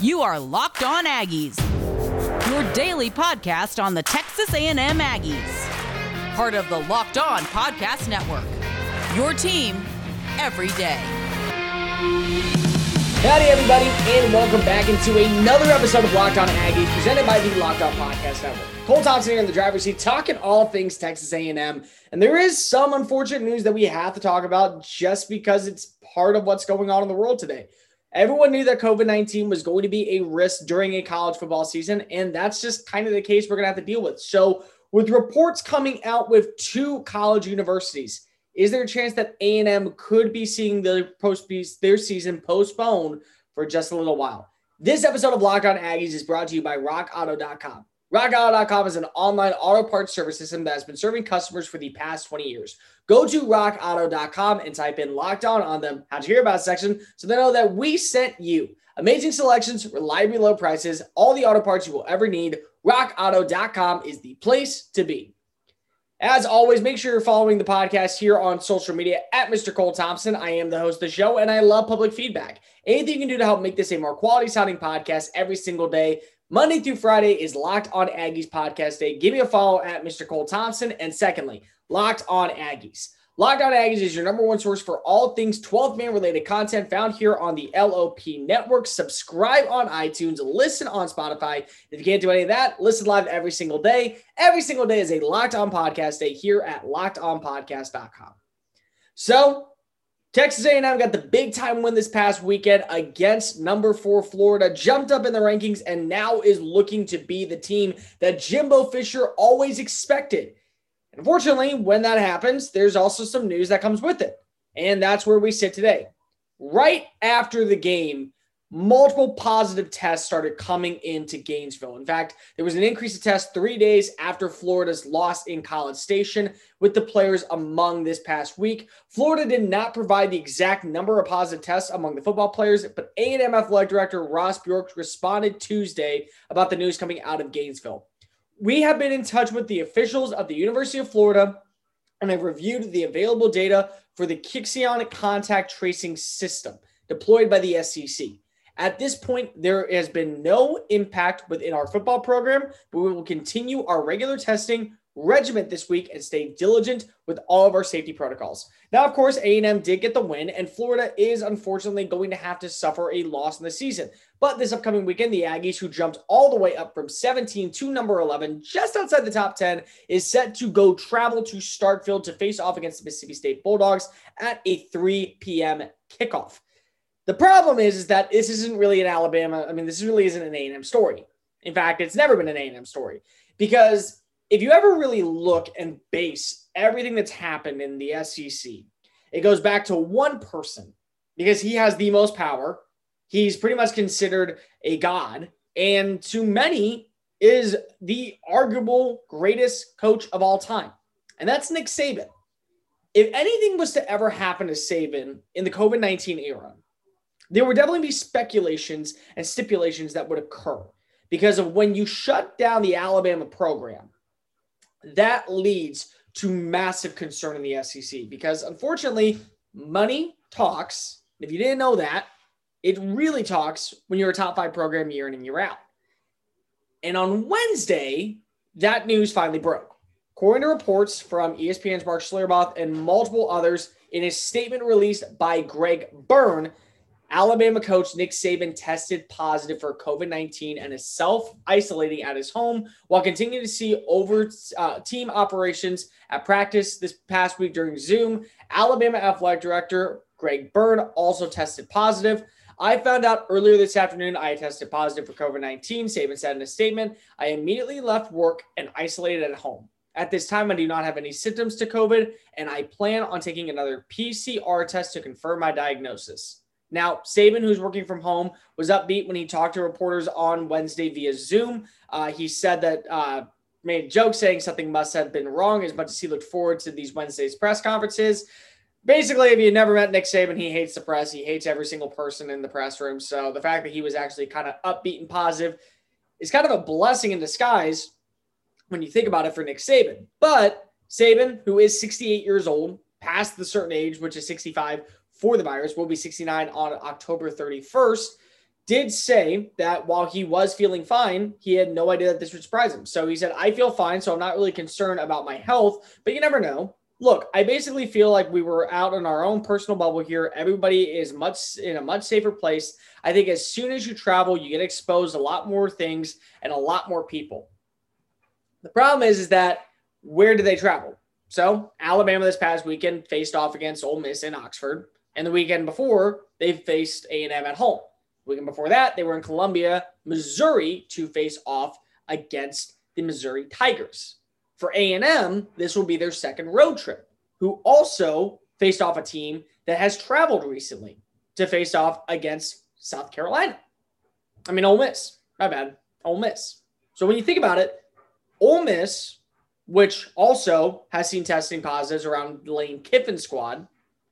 You are Locked On Aggies, your daily podcast on the Texas A&M Aggies. Part of the Locked On Podcast Network. Your team every day. Howdy, everybody, and welcome back into another episode of Locked On Aggies, presented by the Locked On Podcast Network. Cole Thompson here in the driver's seat, talking all things Texas A&M, and there is some unfortunate news that we have to talk about just because it's part of what's going on in the world today. Everyone knew that COVID 19 was going to be a risk during a college football season, and that's just kind of the case we're going to have to deal with. So, with reports coming out with two college universities, is there a chance that A&M could be seeing the post their season postponed for just a little while? This episode of Locked On Aggies is brought to you by RockAuto.com. RockAuto.com is an online auto parts service system that has been serving customers for the past 20 years. Go to rockauto.com and type in locked on on them how to hear about section so they know that we sent you. Amazing selections, reliably low prices, all the auto parts you will ever need. RockAuto.com is the place to be. As always, make sure you're following the podcast here on social media at Mr. Cole Thompson. I am the host of the show and I love public feedback. Anything you can do to help make this a more quality sounding podcast every single day. Monday through Friday is Locked on Aggies podcast day. Give me a follow at Mr. Cole Thompson. And secondly, Locked on Aggies. Locked on Aggies is your number one source for all things 12th man related content found here on the LOP network. Subscribe on iTunes, listen on Spotify. If you can't do any of that, listen live every single day. Every single day is a Locked on Podcast day here at lockedonpodcast.com. So, Texas A&M got the big time win this past weekend against number 4 Florida, jumped up in the rankings and now is looking to be the team that Jimbo Fisher always expected. Unfortunately, when that happens, there's also some news that comes with it. And that's where we sit today. Right after the game, multiple positive tests started coming into Gainesville. In fact, there was an increase of tests three days after Florida's loss in College Station with the players among this past week. Florida did not provide the exact number of positive tests among the football players, but A&M athletic director Ross Bjork responded Tuesday about the news coming out of Gainesville we have been in touch with the officials of the University of Florida and have reviewed the available data for the Kinexon contact tracing system deployed by the SEC. At this point, there has been no impact within our football program, but we will continue our regular testing regiment this week and stay diligent with all of our safety protocols. Now, of course, A&M did get the win, and Florida is unfortunately going to have to suffer a loss in the season. But this upcoming weekend, the Aggies, who jumped all the way up from 17 to number 11, just outside the top 10, is set to go travel to Starkville to face off against the Mississippi State Bulldogs at a 3 p.m. kickoff. The problem is, is that this isn't really an Alabama. I mean, this really isn't an A&M story. In fact, it's never been an A&M story because if you ever really look and base everything that's happened in the SEC, it goes back to one person because he has the most power. He's pretty much considered a god, and to many is the arguable greatest coach of all time, and that's Nick Saban. If anything was to ever happen to Saban in the COVID 19 era, there would definitely be speculations and stipulations that would occur because of when you shut down the Alabama program that leads to massive concern in the SEC because unfortunately, money talks. If you didn't know that, it really talks when you're a top five program year in and year out. And on Wednesday, that news finally broke. According to reports from ESPN's Mark Schlabach and multiple others, in a statement released by Greg Byrne, Alabama coach Nick Saban tested positive for COVID 19 and is self isolating at his home while continuing to see over uh, team operations at practice this past week during Zoom. Alabama athletic director Greg Byrne also tested positive. I found out earlier this afternoon I tested positive for COVID 19. Saban said in a statement, I immediately left work and isolated at home. At this time, I do not have any symptoms to COVID, and I plan on taking another PCR test to confirm my diagnosis. Now, Saban, who's working from home, was upbeat when he talked to reporters on Wednesday via Zoom. Uh, he said that uh, made a joke saying something must have been wrong as much as he looked forward to these Wednesday's press conferences. Basically, if you never met Nick Saban, he hates the press. He hates every single person in the press room. So the fact that he was actually kind of upbeat and positive is kind of a blessing in disguise when you think about it for Nick Saban. But Saban, who is 68 years old, past the certain age, which is 65, for the virus will be 69 on October 31st. did say that while he was feeling fine, he had no idea that this would surprise him. So he said, I feel fine, so I'm not really concerned about my health, but you never know. Look, I basically feel like we were out in our own personal bubble here. Everybody is much in a much safer place. I think as soon as you travel, you get exposed a lot more things and a lot more people. The problem is, is that where do they travel? So Alabama this past weekend faced off against Ole Miss in Oxford, and the weekend before they faced A and M at home. The weekend before that, they were in Columbia, Missouri, to face off against the Missouri Tigers. For A&M, this will be their second road trip, who also faced off a team that has traveled recently to face off against South Carolina. I mean, Ole Miss. My bad. Ole Miss. So when you think about it, Ole Miss, which also has seen testing positives around Lane Kiffin's squad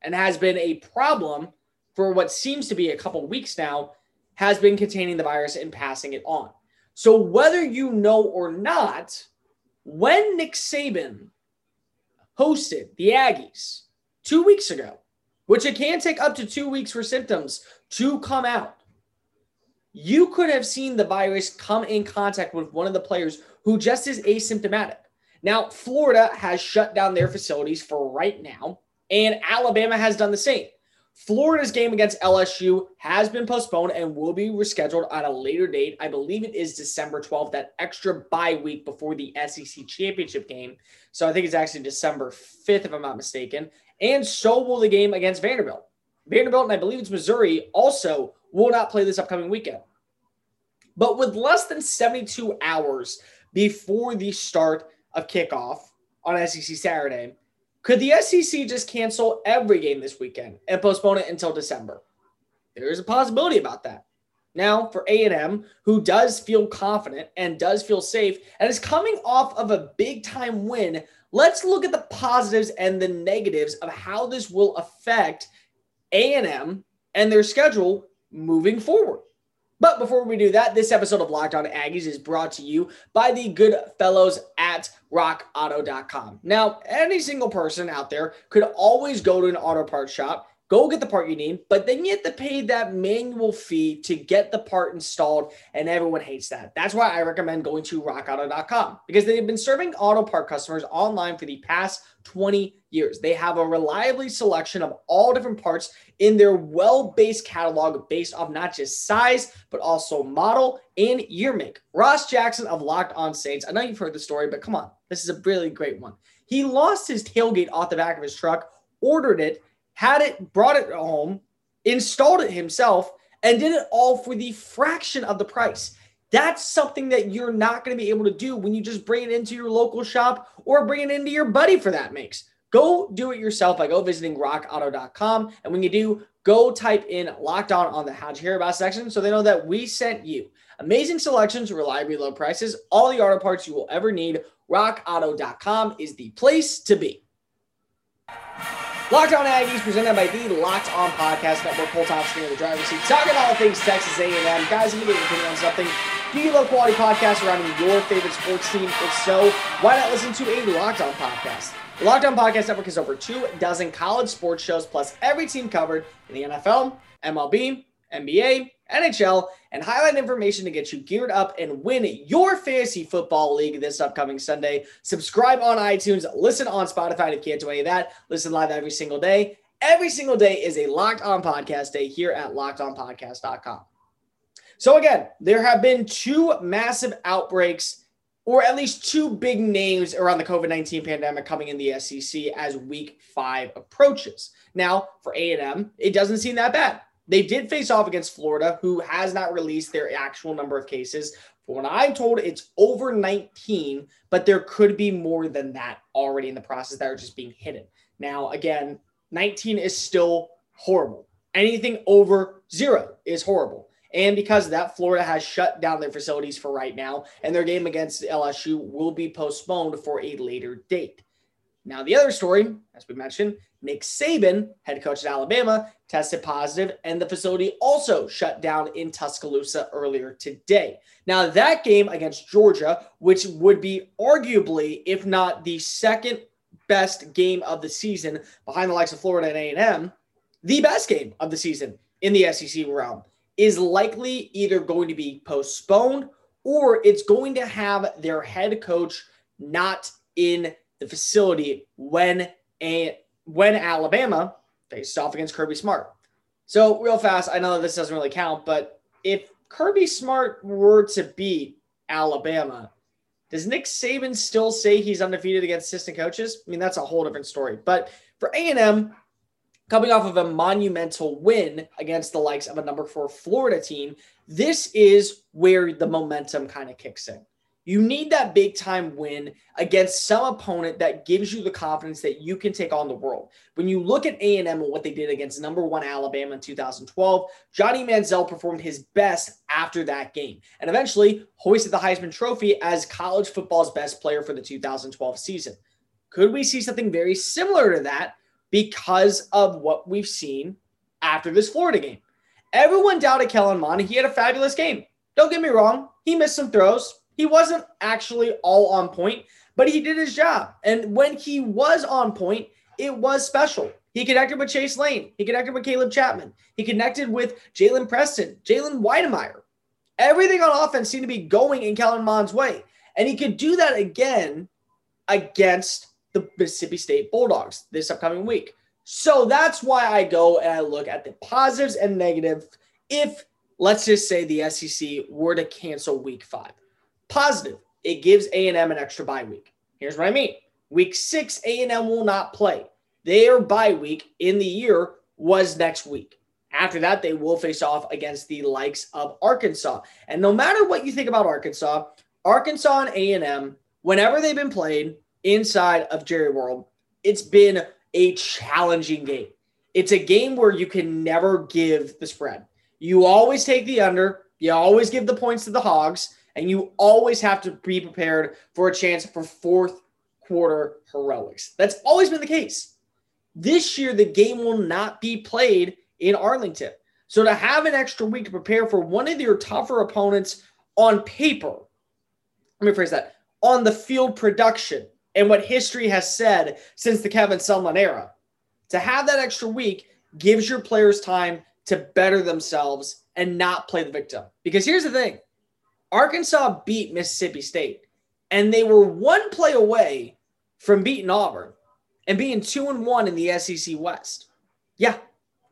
and has been a problem for what seems to be a couple weeks now, has been containing the virus and passing it on. So whether you know or not, when Nick Saban hosted the Aggies two weeks ago, which it can take up to two weeks for symptoms to come out, you could have seen the virus come in contact with one of the players who just is asymptomatic. Now, Florida has shut down their facilities for right now, and Alabama has done the same. Florida's game against LSU has been postponed and will be rescheduled at a later date. I believe it is December 12th, that extra bye week before the SEC championship game. So I think it's actually December 5th, if I'm not mistaken. And so will the game against Vanderbilt. Vanderbilt, and I believe it's Missouri, also will not play this upcoming weekend. But with less than 72 hours before the start of kickoff on SEC Saturday, could the SEC just cancel every game this weekend and postpone it until December? There is a possibility about that. Now, for A&M, who does feel confident and does feel safe and is coming off of a big time win, let's look at the positives and the negatives of how this will affect A&M and their schedule moving forward. But before we do that, this episode of Locked On Aggies is brought to you by the good fellows at rockauto.com. Now, any single person out there could always go to an auto parts shop, go get the part you need, but then you have to pay that manual fee to get the part installed, and everyone hates that. That's why I recommend going to rockauto.com because they've been serving auto part customers online for the past 20 years. They have a reliably selection of all different parts in their well-based catalog based off not just size, but also model and year make. Ross Jackson of Locked On Saints. I know you've heard the story, but come on. This is a really great one. He lost his tailgate off the back of his truck, ordered it, had it, brought it home, installed it himself, and did it all for the fraction of the price. That's something that you're not going to be able to do when you just bring it into your local shop or bring it into your buddy for that makes. Go do it yourself by go visiting rockauto.com. And when you do, go type in locked on on the how'd you hear about section so they know that we sent you. Amazing selections, reliably low prices, all the auto parts you will ever need. RockAuto.com is the place to be. Locked On Aggies, presented by the Locked On Podcast Network. Cole Thompson in the driver's seat, talking all things Texas A&M. Guys, give me your opinion on something. Do you love quality podcasts surrounding your favorite sports team? If so, why not listen to a Locked On podcast? The Locked On Podcast Network has over two dozen college sports shows, plus every team covered in the NFL, MLB, NBA, NHL, and highlight information to get you geared up and win your fantasy football league this upcoming Sunday. Subscribe on iTunes, listen on Spotify if you can't do any of that. Listen live every single day. Every single day is a locked on podcast day here at lockedonpodcast.com. So, again, there have been two massive outbreaks, or at least two big names around the COVID 19 pandemic coming in the SEC as week five approaches. Now, for A&M, it doesn't seem that bad. They did face off against Florida, who has not released their actual number of cases. For what I'm told, it's over 19, but there could be more than that already in the process that are just being hidden. Now, again, 19 is still horrible. Anything over zero is horrible. And because of that, Florida has shut down their facilities for right now, and their game against LSU will be postponed for a later date. Now, the other story, as we mentioned, Nick Saban, head coach at Alabama, tested positive, and the facility also shut down in Tuscaloosa earlier today. Now, that game against Georgia, which would be arguably, if not the second best game of the season behind the likes of Florida and A&M, the best game of the season in the SEC realm. is likely either going to be postponed or it's going to have their head coach not in the facility when a when Alabama faced off against Kirby Smart. So real fast, I know that this doesn't really count, but if Kirby Smart were to beat Alabama, does Nick Saban still say he's undefeated against assistant coaches? I mean, that's a whole different story. But for A&M, coming off of a monumental win against the likes of a number four Florida team, this is where the momentum kind of kicks in. You need that big time win against some opponent that gives you the confidence that you can take on the world. When you look at A&M and what they did against number one Alabama in 2012, Johnny Manziel performed his best after that game and eventually hoisted the Heisman Trophy as college football's best player for the 2012 season. Could we see something very similar to that because of what we've seen after this Florida game? Everyone doubted Kellen Mond. He had a fabulous game. Don't get me wrong. He missed some throws he wasn't actually all on point, but he did his job. And when he was on point, it was special. He connected with Chase Lane. He connected with Caleb Chapman. He connected with Jalen Preston, Jalen Wydermyer. Everything on offense seemed to be going in Kellen Mond's way. And he could do that again against the Mississippi State Bulldogs this upcoming week. So that's why I go and I look at the positives and negatives if, let's just say, the SEC were to cancel week five. Positive, it gives A&M an extra bye week. Here's what I mean. Week six, A&M will not play. Their bye week in the year was next week. After that, they will face off against the likes of Arkansas. And no matter what you think about Arkansas, Arkansas and A&M, whenever they've been played inside of Jerry World, it's been a challenging game. It's a game where you can never give the spread. You always take the under. You always give the points to the Hogs and you always have to be prepared for a chance for fourth quarter heroics. That's always been the case. This year, the game will not be played in Arlington. So to have an extra week to prepare for one of your tougher opponents on paper, let me phrase that on the field production and what history has said since the Kevin Sumlin era, to have that extra week gives your players time to better themselves and not play the victim. Because here's the thing Arkansas beat Mississippi State, and they were one play away from beating Auburn and being two and one in the SEC West. Yeah,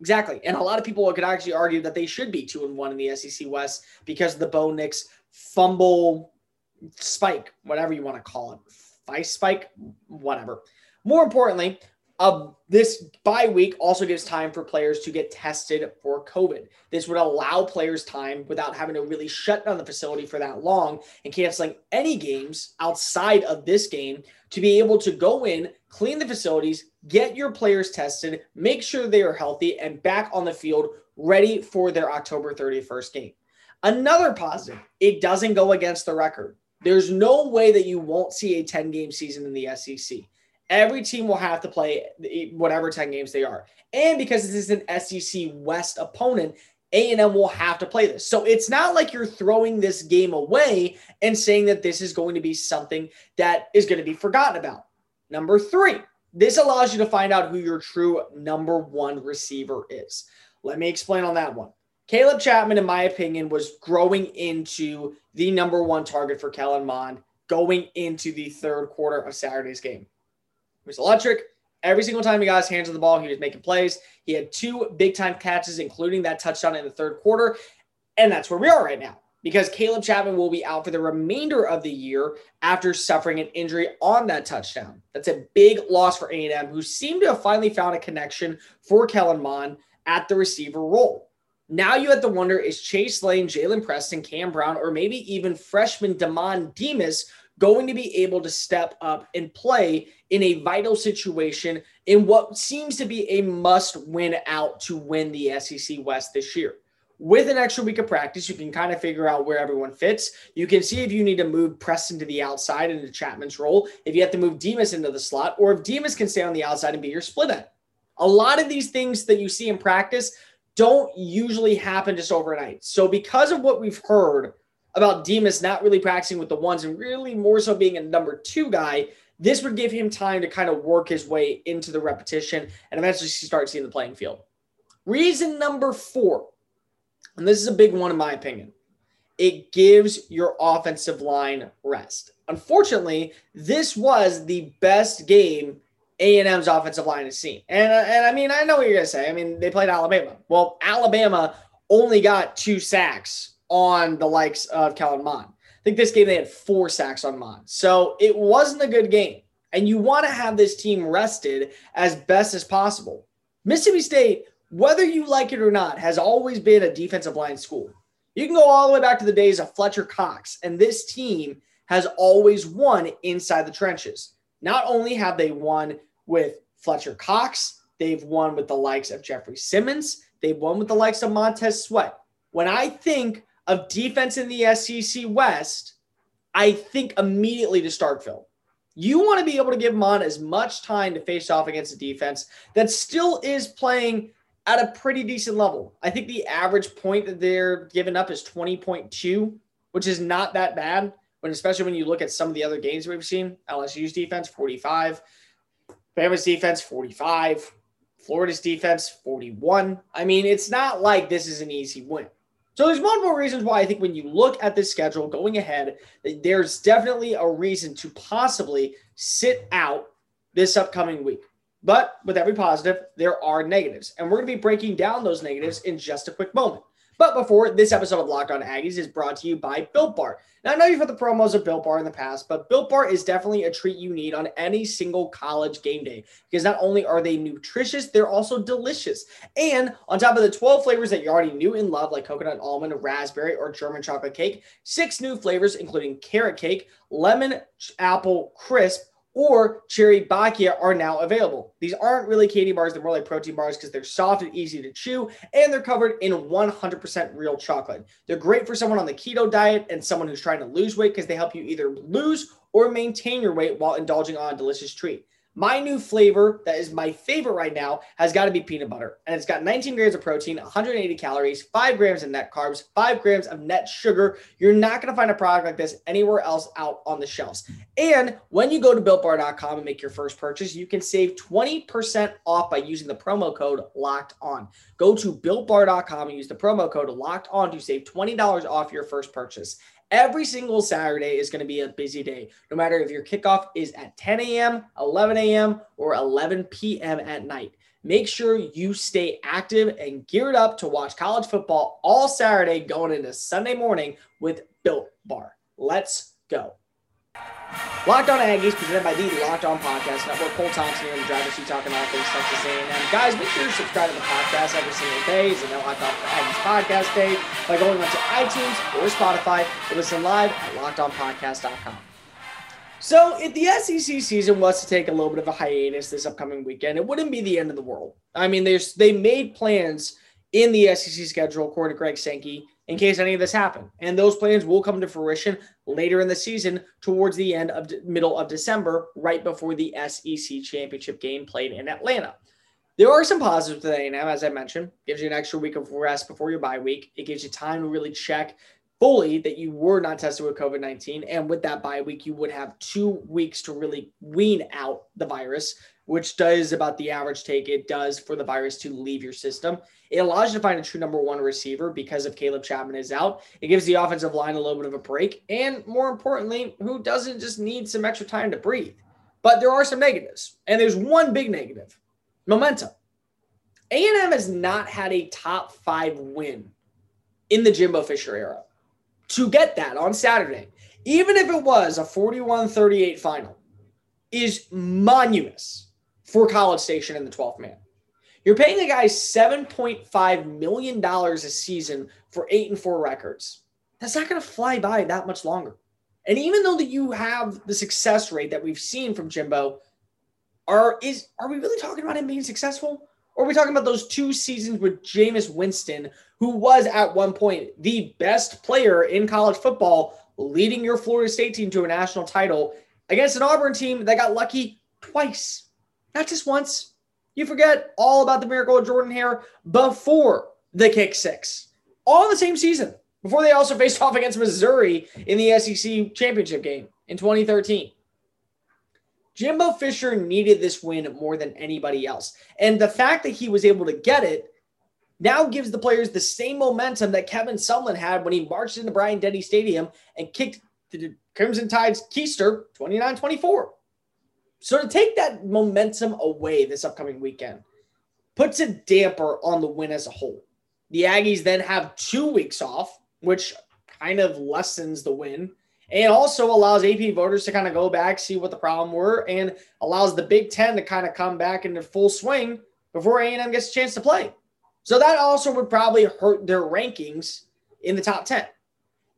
exactly. And a lot of people could actually argue that they should be two and one in the SEC West because of the Bo Nix fumble spike, whatever you want to call it, vice spike, whatever. More importantly, uh, this bye week also gives time for players to get tested for COVID. This would allow players time without having to really shut down the facility for that long and canceling any games outside of this game to be able to go in, clean the facilities, get your players tested, make sure they are healthy and back on the field ready for their October 31st game. Another positive, it doesn't go against the record. There's no way that you won't see a 10 game season in the SEC. Every team will have to play whatever 10 games they are. And because this is an SEC West opponent, A&M will have to play this. So it's not like you're throwing this game away and saying that this is going to be something that is going to be forgotten about. Number 3, this allows you to find out who your true number 1 receiver is. Let me explain on that one. Caleb Chapman, in my opinion, was growing into the number one target for Kellen Mond going into the third quarter of Saturday's game was electric. Every single time he got his hands on the ball, he was making plays. He had two big time catches, including that touchdown in the third quarter. And that's where we are right now because Caleb Chapman will be out for the remainder of the year after suffering an injury on that touchdown. That's a big loss for A&M, who seem to have finally found a connection for Kellen Mond at the receiver role. Now you have to wonder is Chase Lane, Jalen Preston, Cam Brown, or maybe even freshman Demond Demas going to be able to step up and play in a vital situation in what seems to be a must win out to win the SEC West this year. With an extra week of practice, you can kind of figure out where everyone fits. You can see if you need to move Preston to the outside into Chapman's role, if you have to move Demas into the slot, or if Demas can stay on the outside and be your split end. A lot of these things that you see in practice don't usually happen just overnight. So, because of what we've heard about Demas not really practicing with the ones and really more so being a number two guy, this would give him time to kind of work his way into the repetition and eventually start seeing the playing field. Reason number four and this is a big one in my opinion, it gives your offensive line rest. Unfortunately, this was the best game A&M's offensive line has seen. And, uh, and I mean, I know what you're going to say. I mean, they played Alabama. Well, Alabama only got two sacks on the likes of Kellen Mond. I think this game they had four sacks on Mond. So it wasn't a good game. And you want to have this team rested as best as possible. Mississippi State, whether you like it or not, has always been a defensive line school. You can go all the way back to the days of Fletcher Cox, and this team has always won inside the trenches. Not only have they won with Fletcher Cox, they've won with the likes of Jeffrey Simmons, they've won with the likes of Montez Sweat. When I think of defense in the SEC West, I think immediately to Starkville. You want to be able to give Mon as much time to face off against a defense that still is playing at a pretty decent level. I think the average point that they're giving up is 20.2, which is not that bad. When especially when you look at some of the other games we've seen, LSU's defense 45, Bama's defense 45, Florida's defense 41. I mean, it's not like this is an easy win. So there's multiple reasons why I think when you look at this schedule going ahead, there's definitely a reason to possibly sit out this upcoming week. But with every positive, there are negatives. And we're going to be breaking down those negatives in just a quick moment. But before this episode of Locked On Aggies is brought to you by Built Bar. Now, I know you've heard the promos of Built Bar in the past, but Built Bar is definitely a treat you need on any single college game day because not only are they nutritious, they're also delicious. And on top of the 12 flavors that you already knew and love, like coconut almond, raspberry, or German chocolate cake, six new flavors, including carrot cake, lemon apple crisp, or cherry bacchia are now available. These aren't really candy bars, they're more like protein bars because they're soft and easy to chew, and they're covered in 100% real chocolate. They're great for someone on the keto diet and someone who's trying to lose weight because they help you either lose or maintain your weight while indulging on a delicious treat. My new flavor that is my favorite right now has got to be peanut butter. And it's got 19 grams of protein, 180 calories, 5 grams of net carbs, 5 grams of net sugar. You're not going to find a product like this anywhere else out on the shelves. And when you go to builtbar.com and make your first purchase, you can save 20% off by using the promo code locked on. Go to builtbar.com and use the promo code locked on to save $20 off your first purchase. Every single Saturday is going to be a busy day, no matter if your kickoff is at 10 a.m., 11 a.m., or 11 p.m. at night. Make sure you stay active and geared up to watch college football all Saturday going into Sunday morning with Built Bar. Let's go. Locked On Aggies, presented by the Locked On Podcast Network. Cole Thompson here in the driver's seat talking all things Texas A&M. Guys, make sure to subscribe to the podcast every single day. It's a Locked On Aggies podcast day by going onto iTunes or Spotify or listen live at lockedonpodcast.com. So, if the SEC season was to take a little bit of a hiatus this upcoming weekend, it wouldn't be the end of the world. I mean, there's they made plans in the SEC schedule, according to Greg Sankey, in case any of this happened. And those plans will come to fruition later in the season towards the end of middle of December, right before the SEC championship game played in Atlanta. There are some positives to A&M, as I mentioned. Gives you an extra week of rest before your bye week. It gives you time to really check fully that you were not tested with COVID 19. And with that bye week, you would have two weeks to really wean out the virus, which does about the average take it does for the virus to leave your system. It allows you to find a true number one receiver because if Caleb Chapman is out. It gives the offensive line a little bit of a break. And more importantly, who doesn't just need some extra time to breathe? But there are some negatives. And there's one big negative momentum. A&M has not had a top five win in the Jimbo Fisher era. To get that on Saturday, even if it was a 41 38 final, is monumentous for College Station in the 12th man. You're paying a guy $7.5 million a season for eight and four records. That's not going to fly by that much longer. And even though that you have the success rate that we've seen from Jimbo, are is are we really talking about him being successful? Or are we talking about those two seasons with Jameis Winston, who was at one point the best player in college football, leading your Florida State team to a national title against an Auburn team that got lucky twice, not just once, you forget all about the miracle of Jordan Hare before the kick six, all in the same season, before they also faced off against Missouri in the SEC championship game in 2013. Jimbo Fisher needed this win more than anybody else. And the fact that he was able to get it now gives the players the same momentum that Kevin Sumlin had when he marched into Bryant Denny Stadium and kicked the Crimson Tide's keister 29 24. So to take that momentum away this upcoming weekend puts a damper on the win as a whole. The Aggies then have two weeks off, which kind of lessens the win and also allows AP voters to kind of go back, see what the problem were, and allows the Big Ten to kind of come back into full swing before A&M gets a chance to play. So that also would probably hurt their rankings in the top 10.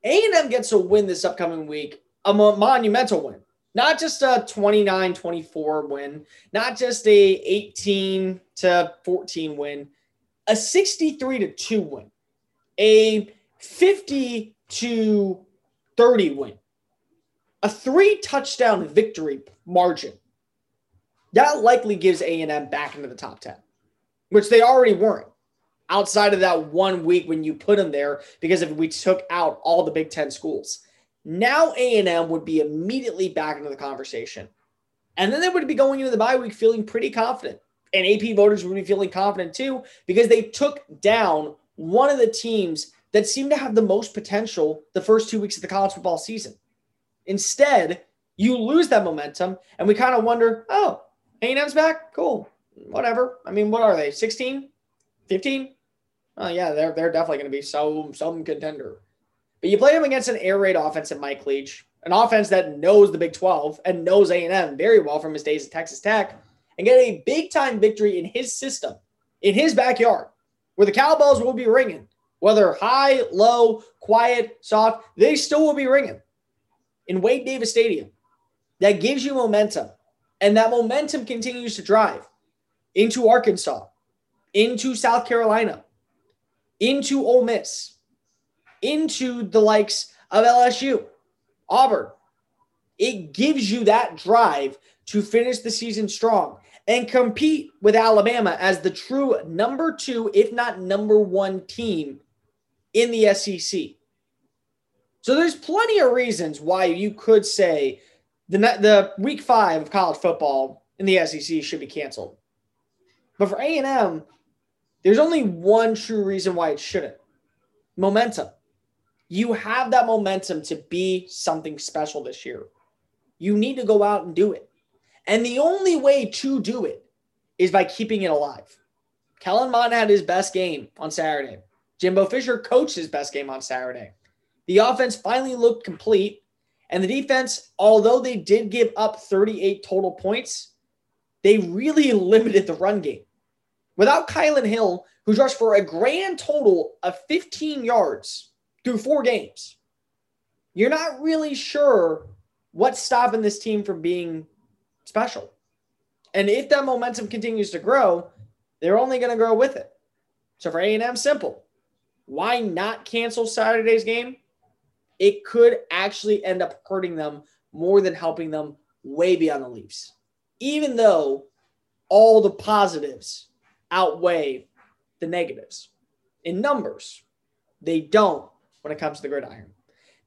A&M gets a win this upcoming week, a monumental win. Not just a 29-24 win, not just a 18 to 14 win, a 63 to 2 win, a 50 to 30 win, a three touchdown victory margin. That likely gives A&M back into the top 10, which they already weren't outside of that one week when you put them there because if we took out all the Big 10 schools. Now A&M would be immediately back into the conversation. And then they would be going into the bye week feeling pretty confident. And AP voters would be feeling confident too because they took down one of the teams that seemed to have the most potential the first two weeks of the college football season. Instead, you lose that momentum and we kind of wonder, oh, A&M's back? Cool. Whatever. I mean, what are they? 16? 15? Oh yeah, they're they're definitely going to be some some contender. But you play them against an air raid offense at Mike Leach, an offense that knows the Big 12 and knows A&M very well from his days at Texas Tech, and get a big time victory in his system, in his backyard, where the cowbells will be ringing, whether high, low, quiet, soft, they still will be ringing in Wade Davis Stadium. That gives you momentum, and that momentum continues to drive into Arkansas, into South Carolina, into Ole Miss, into the likes of LSU, Auburn. It gives you that drive to finish the season strong and compete with Alabama as the true number two, if not number one team in the SEC. So there's plenty of reasons why you could say the, the week five of college football in the SEC should be canceled. But for A&M, there's only one true reason why it shouldn't momentum. You have that momentum to be something special this year. You need to go out and do it. And the only way to do it is by keeping it alive. Kellen Mond had his best game on Saturday. Jimbo Fisher coached his best game on Saturday. The offense finally looked complete. And the defense, although they did give up 38 total points, they really limited the run game. Without Kylin Hill, who rushed for a grand total of 15 yards through four games, you're not really sure what's stopping this team from being special. And if that momentum continues to grow, they're only going to grow with it. So for A&M, simple. Why not cancel Saturday's game? It could actually end up hurting them more than helping them way beyond the Leafs. Even though all the positives outweigh the negatives. In numbers, they don't when it comes to the gridiron.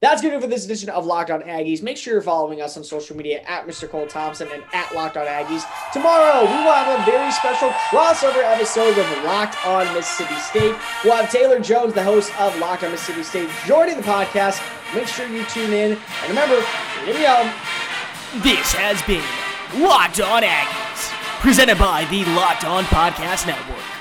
That's to do for this edition of Locked On Aggies. Make sure you're following us on social media at Mr. Cole Thompson and at Locked On Aggies. Tomorrow, we will have a very special crossover episode of Locked On Mississippi State. We'll have Taylor Jones, the host of Locked On Mississippi State, joining the podcast. Make sure you tune in. And remember, video. This has been Locked On Aggies presented by the Locked On Podcast Network.